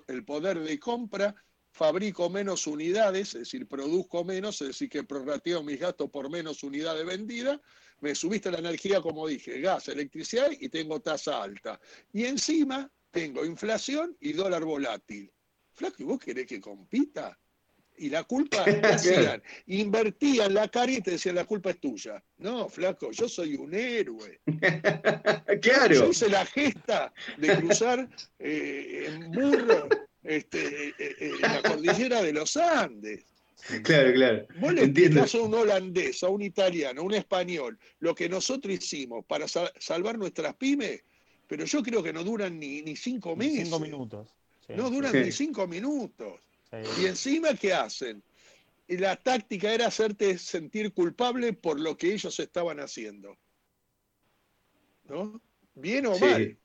el poder de compra, fabrico menos unidades, es decir, produzco menos, es decir, que prorrateo mis gastos por menos unidades vendidas, me subiste la energía, como dije, gas, electricidad y tengo tasa alta. Y encima tengo inflación y dólar volátil. Flaco, ¿y vos querés que compita? Y la culpa, hacían? Invertían la cara y te decían, la culpa es tuya. No, flaco, yo soy un héroe. claro. Yo hice la gesta de cruzar eh, en burro este, eh, eh, la cordillera de los Andes. Claro, claro. Vos le explicás a un holandés, a un italiano, a un español, lo que nosotros hicimos para salvar nuestras pymes, pero yo creo que no duran ni, ni cinco meses. Cinco minutos. No duran ni cinco minutos. Y encima, ¿qué hacen? la táctica era hacerte sentir culpable por lo que ellos estaban haciendo. ¿No? Bien o mal.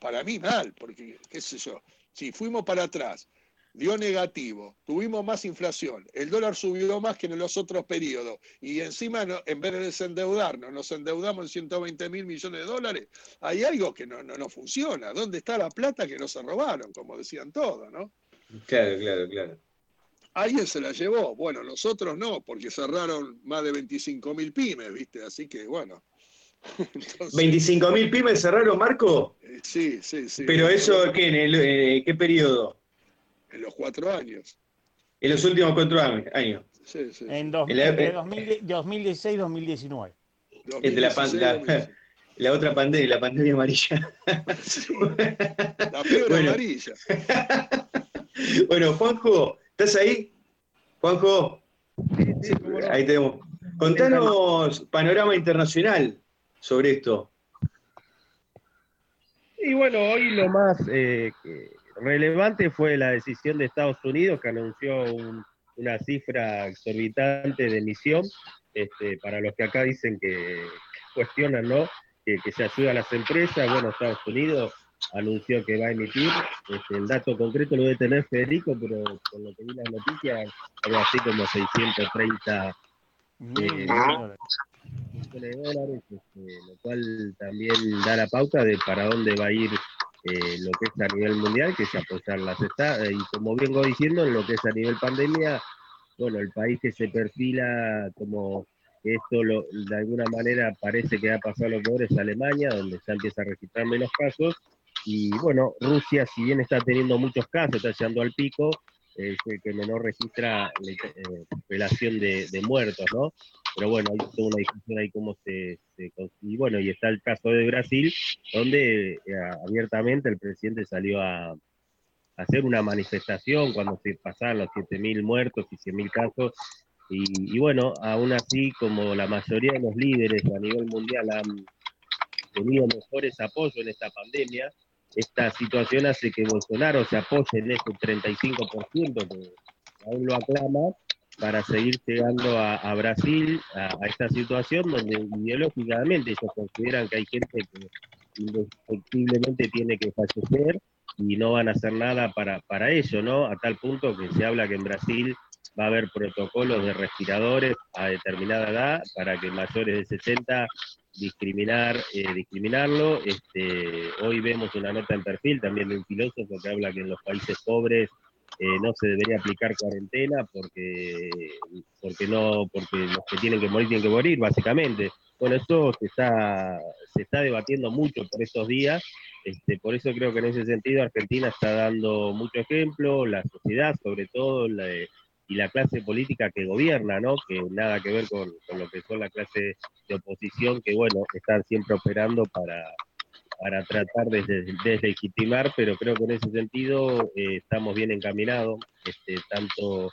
Para mí mal, porque, qué sé yo, si fuimos para atrás, dio negativo, tuvimos más inflación, el dólar subió más que en los otros periodos y encima en vez de desendeudarnos, nos endeudamos en 120 mil millones de dólares, hay algo que no, no, funciona. ¿Dónde está la plata que nos robaron? Como decían todos, ¿no? Claro, claro, claro. Alguien se la llevó, bueno, nosotros no, porque cerraron más de 25 mil pymes, ¿viste? Así que bueno. ¿25 mil pymes cerraron, Marco? Eh, sí, sí, sí. ¿Pero eso qué, en el, eh, qué periodo? En los cuatro años. En los últimos cuatro años. Sí, sí. En 2016-2019. Entre la, la, la, otra pandemia, la pandemia amarilla. La fiebre amarilla. bueno, Juanjo, ¿estás ahí? Juanjo. ahí tenemos. Contanos panorama internacional sobre esto. Y bueno, hoy lo más eh, relevante fue la decisión de Estados Unidos que anunció una cifra exorbitante de emisión, este, para los que acá dicen que cuestionan, ¿no? Que, se ayuda a las empresas, bueno, Estados Unidos anunció que va a emitir, este, el dato concreto lo debe tener Federico, pero con lo que vi las noticias, algo así como 630 eh, de dólares, este, lo cual también da la pauta de para dónde va a ir eh, lo que es a nivel mundial, que es apoyar las estados, y como vengo diciendo, en lo que es a nivel pandemia, bueno, el país que se perfila como esto lo, de alguna manera parece que ha pasado lo peor es Alemania, donde ya empieza a registrar menos casos, y bueno, Rusia, si bien está teniendo muchos casos, está llegando al pico, es el que menor registra eh, relación de, muertos, ¿no? Pero bueno, hay toda una discusión ahí cómo se, y bueno, y está el caso de Brasil, donde eh, abiertamente el presidente salió a, hacer una manifestación cuando se pasaban los 7.000 muertos y 100.000 casos, y, y, bueno, aún así, como la mayoría de los líderes a nivel mundial han tenido mejores apoyos en esta pandemia, esta situación hace que Bolsonaro se apoye en ese 35% que aún lo aclama para seguir llegando a, Brasil a, esta situación donde ideológicamente ellos consideran que hay gente que indefectiblemente tiene que fallecer y no van a hacer nada para, para ello, ¿no? A tal punto que se habla que en Brasil va a haber protocolos de respiradores a determinada edad para que mayores de 60 discriminar, eh, discriminarlo. Este, hoy vemos una nota en perfil también de un filósofo que habla que en los países pobres eh, no se debería aplicar cuarentena porque, porque no, porque los que tienen que morir tienen que morir, básicamente. Bueno, eso se está, se está debatiendo mucho por estos días. Este, por eso creo que en ese sentido Argentina está dando mucho ejemplo, la sociedad sobre todo, la, y la clase política que gobierna, ¿no? Que nada que ver con, lo que son la clase de oposición, que bueno, están siempre operando para, para tratar de deslegitimar, pero creo que en ese sentido eh, estamos bien encaminados, este, tanto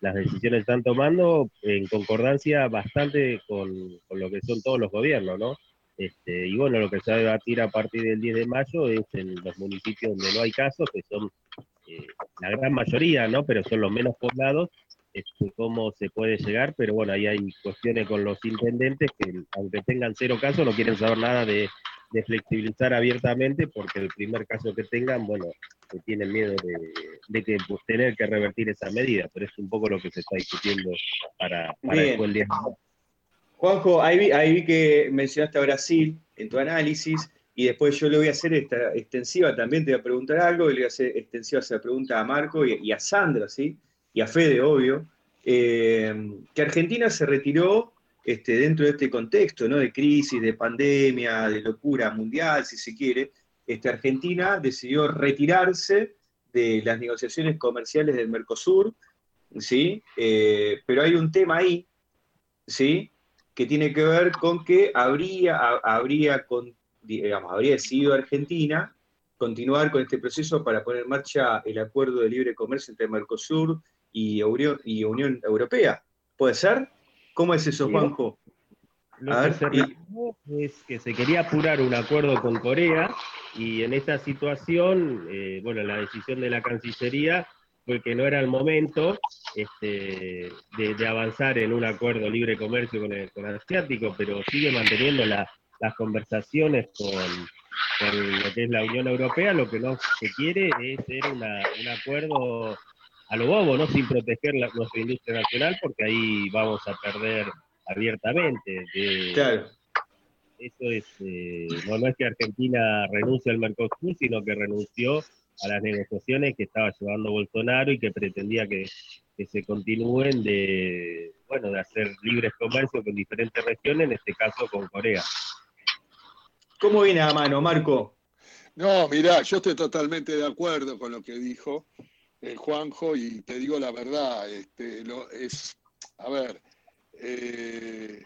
las decisiones están tomando en concordancia bastante con, lo que son todos los gobiernos, ¿no? Este, y bueno, lo que se va a debatir a partir del 10 de mayo es en los municipios donde no hay casos, que son la gran mayoría, ¿no? Pero son los menos poblados, este, cómo se puede llegar, pero bueno, ahí hay cuestiones con los intendentes que aunque tengan cero casos no quieren saber nada de, flexibilizar abiertamente porque el primer caso que tengan, bueno, tienen miedo de, que pues, tener que revertir esa medida, pero es un poco lo que se está discutiendo para, para después el día. Juanjo, ahí vi, ahí vi que mencionaste a Brasil en tu análisis. Y después yo le voy a hacer esta extensiva, también te voy a preguntar algo, y le voy a hacer extensiva esa pregunta a Marco y, a Sandra, ¿sí? Y a Fede, obvio, eh, que Argentina se retiró este, dentro de este contexto, ¿no? De crisis, de pandemia, de locura mundial, si se quiere, este, Argentina decidió retirarse de las negociaciones comerciales del Mercosur, ¿sí? Eh, pero hay un tema ahí, ¿sí? Que tiene que ver con que habría, habría con, digamos, habría decidido Argentina continuar con este proceso para poner en marcha el acuerdo de libre comercio entre Mercosur y, y Unión Europea. ¿Puede ser? ¿Cómo es eso, Juanjo? Lo que se es que se quería apurar un acuerdo con Corea y en esta situación, eh, bueno, la decisión de la Cancillería fue que no era el momento este, de, avanzar en un acuerdo libre comercio con el, con asiático, pero sigue manteniendo las las conversaciones con, lo que es la Unión Europea, lo que no se quiere es ser un acuerdo a lo bobo, ¿no? Sin proteger nuestra industria nacional, porque ahí vamos a perder abiertamente. claro. Eso es, eh, no, es que Argentina renuncie al Mercosur, sino que renunció a las negociaciones que estaba llevando Bolsonaro y que pretendía que, que se continúen de, bueno, de hacer libres comercio con diferentes regiones, en este caso con Corea. ¿Cómo viene a mano, Marco? No, mirá, yo estoy totalmente de acuerdo con lo que dijo el Juanjo y te digo la verdad, este, lo, es, a ver, eh,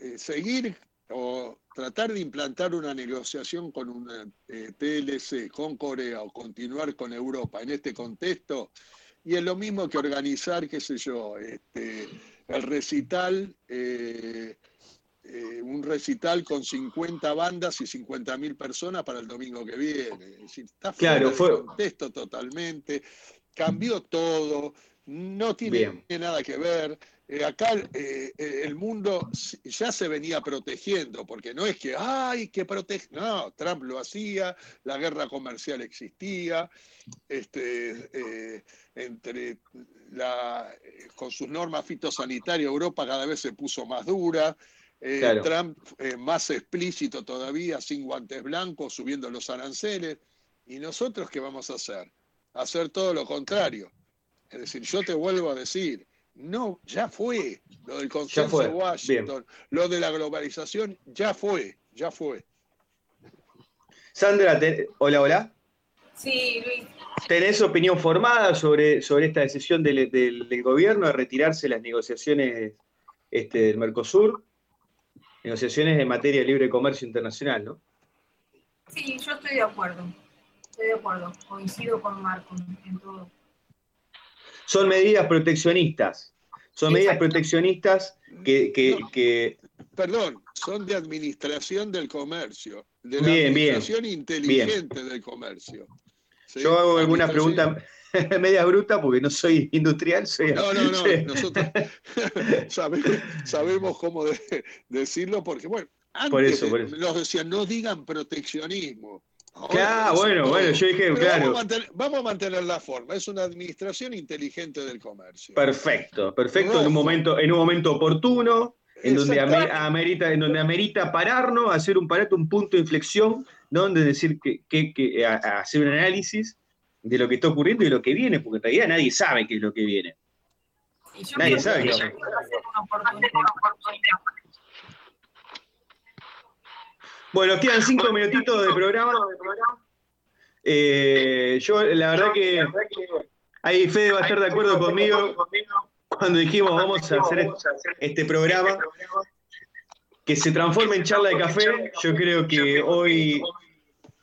eh, seguir o tratar de implantar una negociación con una eh, TLC, con Corea o continuar con Europa en este contexto, y es lo mismo que organizar, qué sé yo, este, el recital eh, un recital con 50 bandas y 50 mil personas para el domingo que viene. está fuera claro, fue... contexto totalmente, cambió todo, no tiene nada que ver. Eh, acá eh, el mundo ya se venía protegiendo, porque no es que, ay, que protege. No, Trump lo hacía, la guerra comercial existía, este, entre la, con sus normas fitosanitarias, Europa cada vez se puso más dura. Eh, Trump eh, más explícito todavía, sin guantes blancos, subiendo los aranceles. ¿Y nosotros qué vamos a hacer? Hacer todo lo contrario. Es decir, yo te vuelvo a decir, no, ya fue. Lo del consenso de Washington, lo de la globalización, ya fue, ya fue. Sandra, hola, hola. Sí, Luis. ¿Tenés opinión formada sobre, sobre esta decisión del, del, gobierno de retirarse las negociaciones este, del Mercosur? Negociaciones en materia de libre comercio internacional, ¿no? Sí, yo estoy de acuerdo. Estoy de acuerdo. Coincido con Marco en todo. Son medidas proteccionistas. Son medidas proteccionistas que, Perdón, son de administración del comercio. De la administración inteligente del comercio. Yo hago alguna pregunta media bruta porque no soy industrial. Soy, no, no, no, nosotros sabemos, cómo decirlo porque, bueno, antes por eso, por eso. nos decían, no digan proteccionismo. claro, bueno, bueno, yo dije, claro. Vamos a, mantener, la forma, es una administración inteligente del comercio. Perfecto, perfecto, en un momento, en un momento oportuno, en donde amerita, en donde amerita pararnos, hacer un parato, un punto de inflexión, donde decir que, que, hacer un análisis de lo que está ocurriendo y lo que viene, porque en realidad nadie sabe qué es lo que viene. nadie sabe qué es lo que viene. Bueno, quedan cinco minutitos de programa. Eh, yo, la verdad que ahí Fede va a estar de acuerdo conmigo cuando dijimos vamos a hacer este programa que se transforme en charla de café. Yo creo que hoy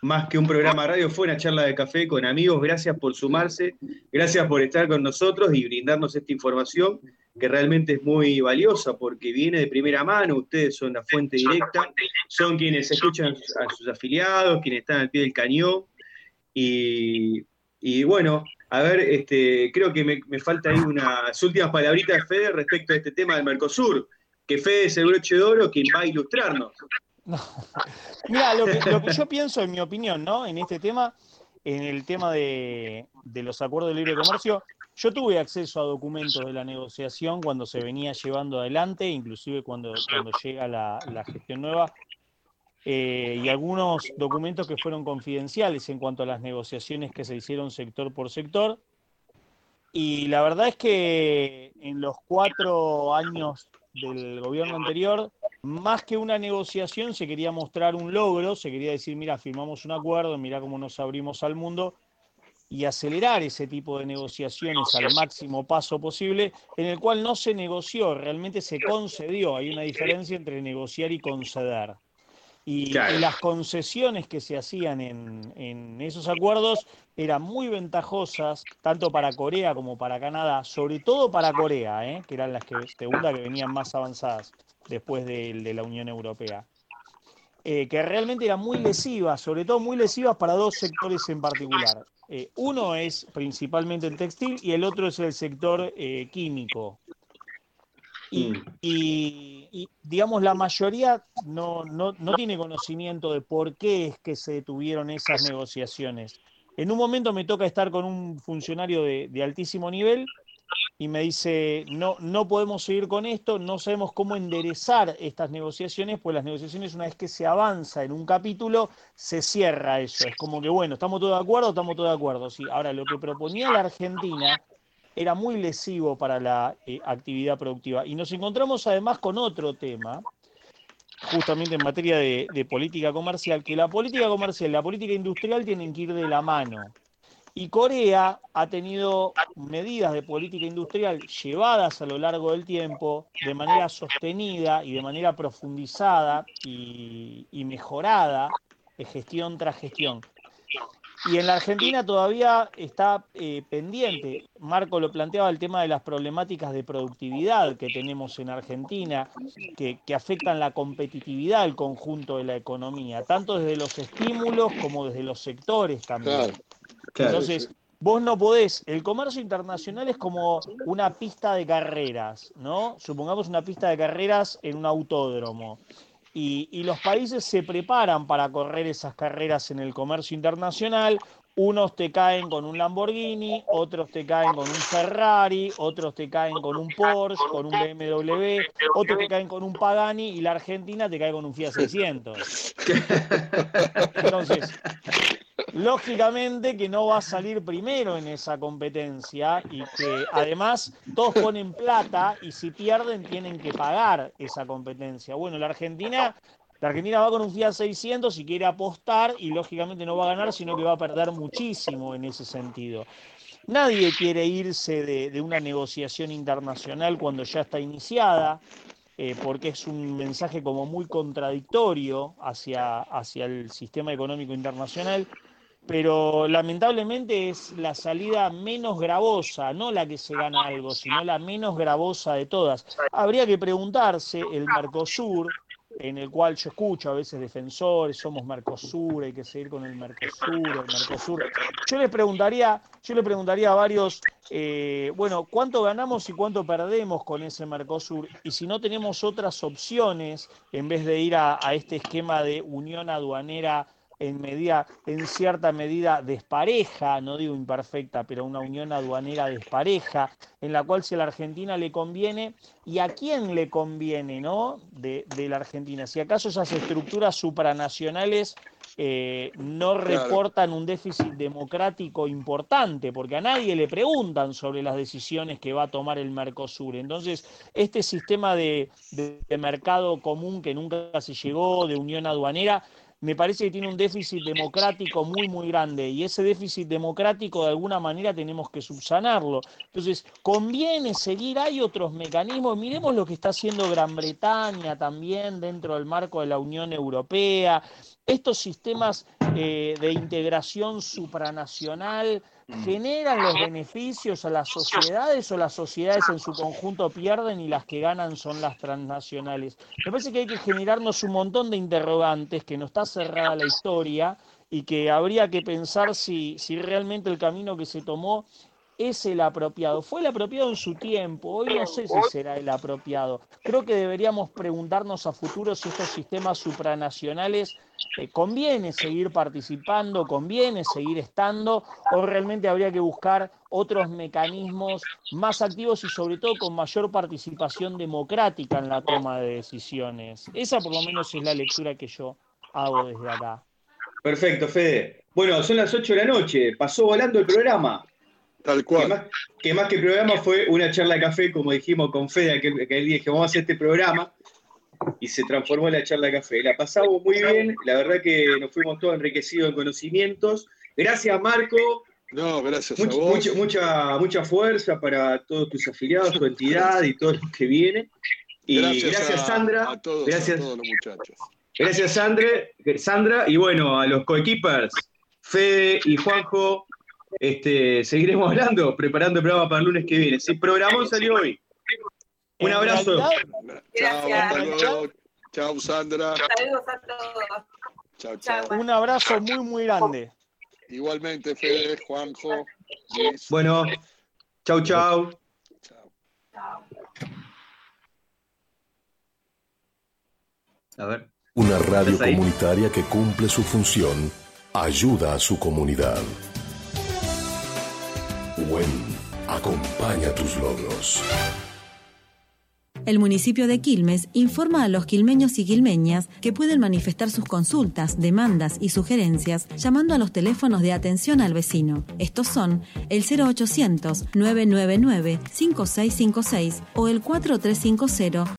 más que un programa radio, fue una charla de café con amigos. Gracias por sumarse, gracias por estar con nosotros y brindarnos esta información que realmente es muy valiosa porque viene de primera mano, ustedes son la fuente directa, son quienes escuchan a sus afiliados, quienes están al pie del cañón. Y, bueno, a ver, este, creo que me, me falta ahí unas últimas palabritas de Fede respecto a este tema del Mercosur, que Fede es el broche de oro quien va a ilustrarnos. Mira, lo que, yo pienso, en mi opinión, ¿no? En este tema, en el tema de, los acuerdos de libre comercio, yo tuve acceso a documentos de la negociación cuando se venía llevando adelante, inclusive cuando, cuando llega la, gestión nueva. eh, y algunos documentos que fueron confidenciales en cuanto a las negociaciones que se hicieron sector por sector. Y la verdad es que en los cuatro años del gobierno anterior, más que una negociación, se quería mostrar un logro, se quería decir, mira, firmamos un acuerdo, mira cómo nos abrimos al mundo, y acelerar ese tipo de negociaciones al máximo paso posible, en el cual no se negoció, realmente se concedió. Hay una diferencia entre negociar y conceder. Y, las concesiones que se hacían en, esos acuerdos eran muy ventajosas, tanto para Corea como para Canadá, sobre todo para Corea, ¿eh? que eran las que, segunda que venían más avanzadas después de, la Unión Europea. Eh, que realmente eran muy lesivas, sobre todo muy lesivas para dos sectores en particular. Eh, uno es principalmente el textil y el otro es el sector químico. Mm. Y, digamos, la mayoría no, no, tiene conocimiento de por qué es que se detuvieron esas negociaciones. En un momento me toca estar con un funcionario de, altísimo nivel y me dice, no, no podemos seguir con esto, no sabemos cómo enderezar estas negociaciones, pues las negociaciones una vez que se avanza en un capítulo, se cierra eso. Es como que, bueno, estamos todos de acuerdo, estamos todos de acuerdo. Sí, ahora lo que proponía la Argentina era muy lesivo para la eh, actividad productiva. Y nos encontramos además con otro tema, justamente en materia de, política comercial, que la política comercial y la política industrial tienen que ir de la mano. Y Corea ha tenido medidas de política industrial llevadas a lo largo del tiempo de manera sostenida y de manera profundizada y, mejorada, gestión tras gestión. Y en la Argentina todavía está eh, pendiente. Marco lo planteaba el tema de las problemáticas de productividad que tenemos en Argentina, que, afectan la competitividad del conjunto de la economía, tanto desde los estímulos como desde los sectores también. Entonces, vos no podés, el comercio internacional es como una pista de carreras, ¿no? Supongamos una pista de carreras en un autódromo. Y, los países se preparan para correr esas carreras en el comercio internacional. Unos te caen con un Lamborghini, otros te caen con un Ferrari, otros te caen con un Porsche, con un BMW, otros te caen con un Pagani y la Argentina te cae con un Fiat 600. Entonces, lógicamente que no va a salir primero en esa competencia y que además todos ponen plata y si pierden tienen que pagar esa competencia. Bueno, la Argentina, la Argentina va con un Fiat 600 y quiere apostar y lógicamente no va a ganar, sino que va a perder muchísimo en ese sentido. Nadie quiere irse de, una negociación internacional cuando ya está iniciada. Eh, porque es un mensaje como muy contradictorio hacia, hacia el sistema económico internacional pero lamentablemente es la salida menos gravosa, no la que se gana algo, sino la menos gravosa de todas. Habría que preguntarse el Mercosur, en el cual yo escucho a veces defensores, somos Mercosur, hay que seguir con el Mercosur, el Mercosur. Yo les preguntaría, yo le preguntaría a varios, eh, bueno, ¿cuánto ganamos y cuánto perdemos con ese Mercosur? Y si no tenemos otras opciones, en vez de ir a este esquema de unión aduanera en, medida, en cierta medida despareja, no digo imperfecta, pero una unión aduanera despareja, en la cual si a la Argentina le conviene, y a quién le conviene, ¿no? De, la Argentina. Si acaso esas estructuras supranacionales eh, no reportan un déficit democrático importante, porque a nadie le preguntan sobre las decisiones que va a tomar el Mercosur. Entonces, este sistema de mercado común que nunca se llegó, de unión aduanera, me parece que tiene un déficit democrático muy, muy grande y ese déficit democrático de alguna manera tenemos que subsanarlo. Entonces, conviene seguir, hay otros mecanismos, miremos lo que está haciendo Gran Bretaña también dentro del marco de la Unión Europea, estos sistemas eh, de integración supranacional generan los beneficios a las sociedades o las sociedades en su conjunto pierden y las que ganan son las transnacionales. Me parece que hay que generarnos un montón de interrogantes, que no está cerrada la historia y que habría que pensar si, si realmente el camino que se tomó es el apropiado. Fue el apropiado en su tiempo, hoy no sé si será el apropiado. Creo que deberíamos preguntarnos a futuro si estos sistemas supranacionales eh, conviene seguir participando, conviene seguir estando, o realmente habría que buscar otros mecanismos más activos y sobre todo con mayor participación democrática en la toma de decisiones. Esa por lo menos es la lectura que yo hago desde acá. Perfecto, Fede. Bueno, son las 8 de la noche, pasó volando el programa. Tal cual. Que más que, programa fue una charla de café, como dijimos con Fede, que, el día que vamos a hacer este programa, y se transformó en la charla de café. La pasamos muy bien, la verdad que nos fuimos todos enriquecidos en conocimientos. Gracias, Marco. No, gracias a vos. Mucha, mucha, fuerza para todos tus afiliados, tu entidad y todos los que vienen. Y gracias, Sandra. A todos, gracias, a todos los muchachos. Gracias, Sandra. Sandra. Y bueno, a los coequippers, Fede y Juanjo, este, seguiremos hablando, preparando el programa para el lunes que viene. Sí, programón salió hoy. Un abrazo. Chao, Chao, Sandra. Saludos a todos. Un abrazo muy, muy grande. Igualmente, Fede, Juanjo. Bueno, chau, chau. Chao. A ver. Una radio comunitaria que cumple su función, ayuda a su comunidad. WEN acompaña tus logros. El municipio de Quilmes informa a los quilmeños y quilmeñas que pueden manifestar sus consultas, demandas y sugerencias llamando a los teléfonos de atención al vecino. Estos son el 0800 999 5656 o el 4350